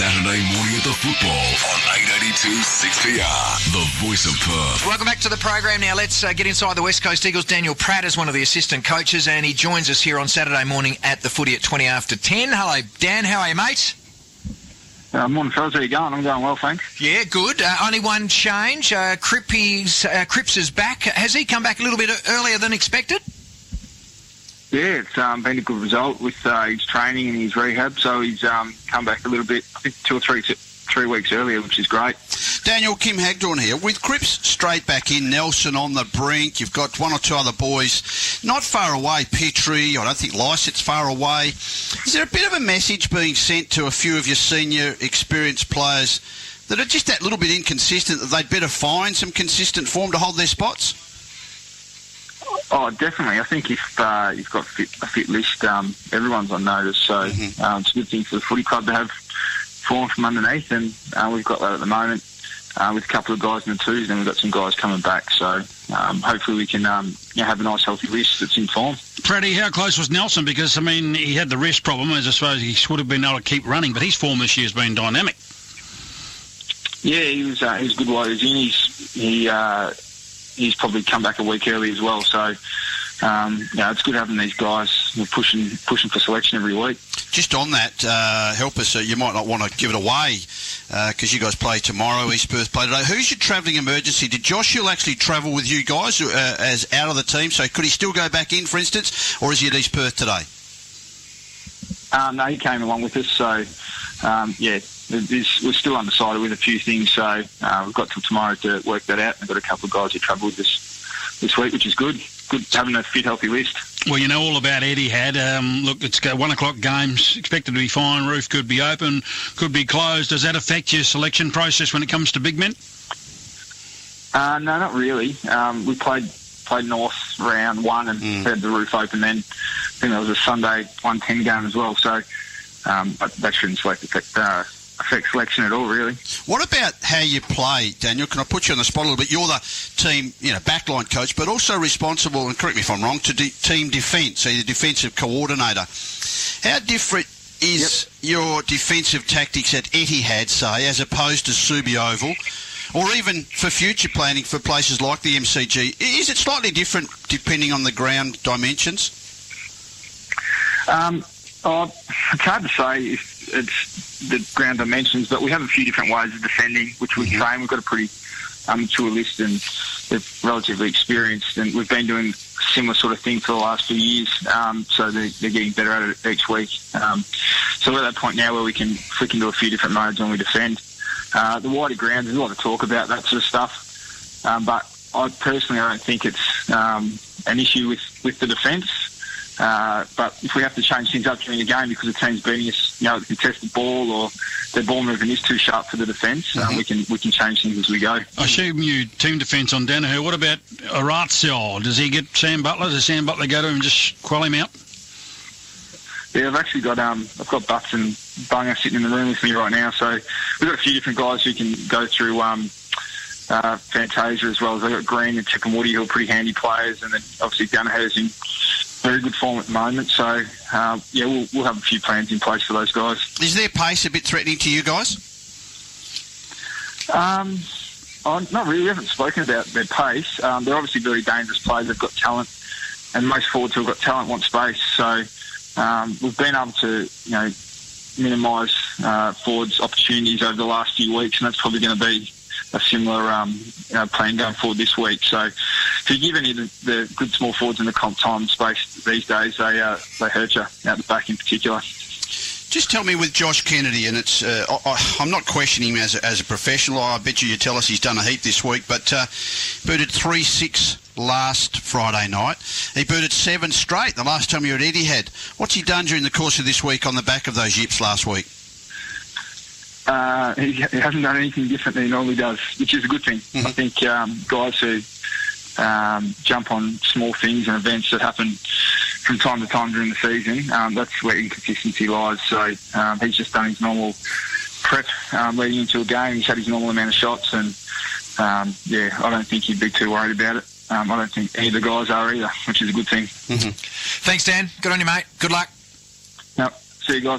Saturday morning at the football on 882 6PR, the voice of Perth. Welcome back to the program. Now let's uh, get inside the West Coast Eagles. Daniel Pratt is one of the assistant coaches, and he joins us here on Saturday morning at the footy at 20 after 10. Hello, Dan. How are you, mate? Uh, morning, fellas. How you going? I'm going well, thanks. Yeah, good. Uh, only one change. Uh, Cripps, uh, Cripps is back. Has he come back a little bit earlier than expected? Yeah, it's um, been a good result with uh, his training and his rehab. So he's um, come back a little bit, I think two or three three weeks earlier, which is great. Daniel Kim Hagdorn here. With Cripps straight back in, Nelson on the brink. You've got one or two other boys not far away. Petrie, I don't think Lycett's far away. Is there a bit of a message being sent to a few of your senior experienced players that are just that little bit inconsistent that they'd better find some consistent form to hold their spots? Oh, definitely. I think if uh, you've got fit, a fit list, um, everyone's on notice. So mm-hmm. um, it's a good thing for the footy club to have form from underneath, and uh, we've got that at the moment uh, with a couple of guys in the twos, and we've got some guys coming back. So um, hopefully we can um, you know, have a nice healthy list that's in form. Freddie, how close was Nelson? Because I mean, he had the wrist problem, as I suppose he would have been able to keep running, but his form this year has been dynamic. Yeah, he was. Uh, he was good while he was in. He's he. Uh, he's probably come back a week early as well. So, um, yeah, it's good having these guys pushing pushing for selection every week. Just on that, uh, help us. Uh, you might not want to give it away because uh, you guys play tomorrow. East Perth play today. Who's your travelling emergency? Did Josh Hill actually travel with you guys uh, as out of the team? So could he still go back in, for instance, or is he at East Perth today? Uh, no, he came along with us. So um, yeah, we're still undecided with a few things, so uh, we've got till tomorrow to work that out. We've got a couple of guys who travelled this this week, which is good. Good having a fit, healthy list. Well, you know all about Etihad. Um, look, it's got one o'clock games expected to be fine. Roof could be open, could be closed. Does that affect your selection process when it comes to big men? Uh, no, not really. Um, we played played North round one and mm. had the roof open then. I think that was a Sunday 110 game as well. So um, that shouldn't affect, uh, affect selection at all, really. What about how you play, Daniel? Can I put you on the spot a little bit? You're the team, you know, backline coach, but also responsible, and correct me if I'm wrong, to de- team defence, so you're the defensive coordinator. How different is yep. your defensive tactics at Etihad, say, as opposed to Subi Oval? Or even for future planning for places like the MCG, is it slightly different depending on the ground dimensions? Um, Oh, it's hard to say it's the ground dimensions, but we have a few different ways of defending, which we mm-hmm. train. We've got a pretty um, mature list and they're relatively experienced, and we've been doing similar sort of thing for the last few years. Um, so they're, they're, getting better at it each week. Um, so we're at that point now where we can flick into a few different modes when we defend. Uh, the wider grounds, there's a lot of talk about that sort of stuff, um, but I personally I don't think it's um, an issue with, with the defence. Uh, but if we have to change things up during the game because the team's beating us, you know, the contested ball or their ball movement is too sharp for the defence, uh, mm-hmm. we can we can change things as we go. I assume you team defence on Daniher. What about Orazio? Does he get Sam Butler? Does Sam Butler go to him and just quell him out? Yeah, I've actually got um, I've got Butts and Bunga sitting in the room with me right now. So we've got a few different guys who can go through um, uh, Fantasia as well as I've got Green and Chicken Woody who are pretty handy players, and then obviously Daniher's in very good form at the moment. So, uh, yeah, we'll, we'll have a few plans in place for those guys. Is their pace a bit threatening to you guys? Um, oh, not really. We haven't spoken about their pace. Um, they're obviously very dangerous players. They've got talent, and most forwards who've got talent want space. So um, we've been able to, you know, minimise uh, forwards' opportunities over the last few weeks, and that's probably going to be a similar um, you know, plan going forward this week. So if you give any of the, the, good small forwards in the comp time space these days, they uh, they hurt you out the back in particular. Just tell me with Josh Kennedy, and it's uh, I, am not questioning him as a, as a professional. I bet you you tell us he's done a heap this week, but uh, booted three six last Friday night. He booted seven straight the last time you were at Etihad. What's he done during the course of this week on the back of those yips last week? Uh, he, he, hasn't done anything different than he normally does, which is a good thing. Mm-hmm. I think um, guys who um, jump on small things and events that happen from time to time during the season, um, that's where inconsistency lies. So um, he's just done his normal prep um, leading into a game. He's had his normal amount of shots, and um, yeah, I don't think he'd be too worried about it. I don't think any of the guys are either, which is a good thing. Mm-hmm. Thanks, Dan. Good on you, mate. Good luck. Yep. See you guys.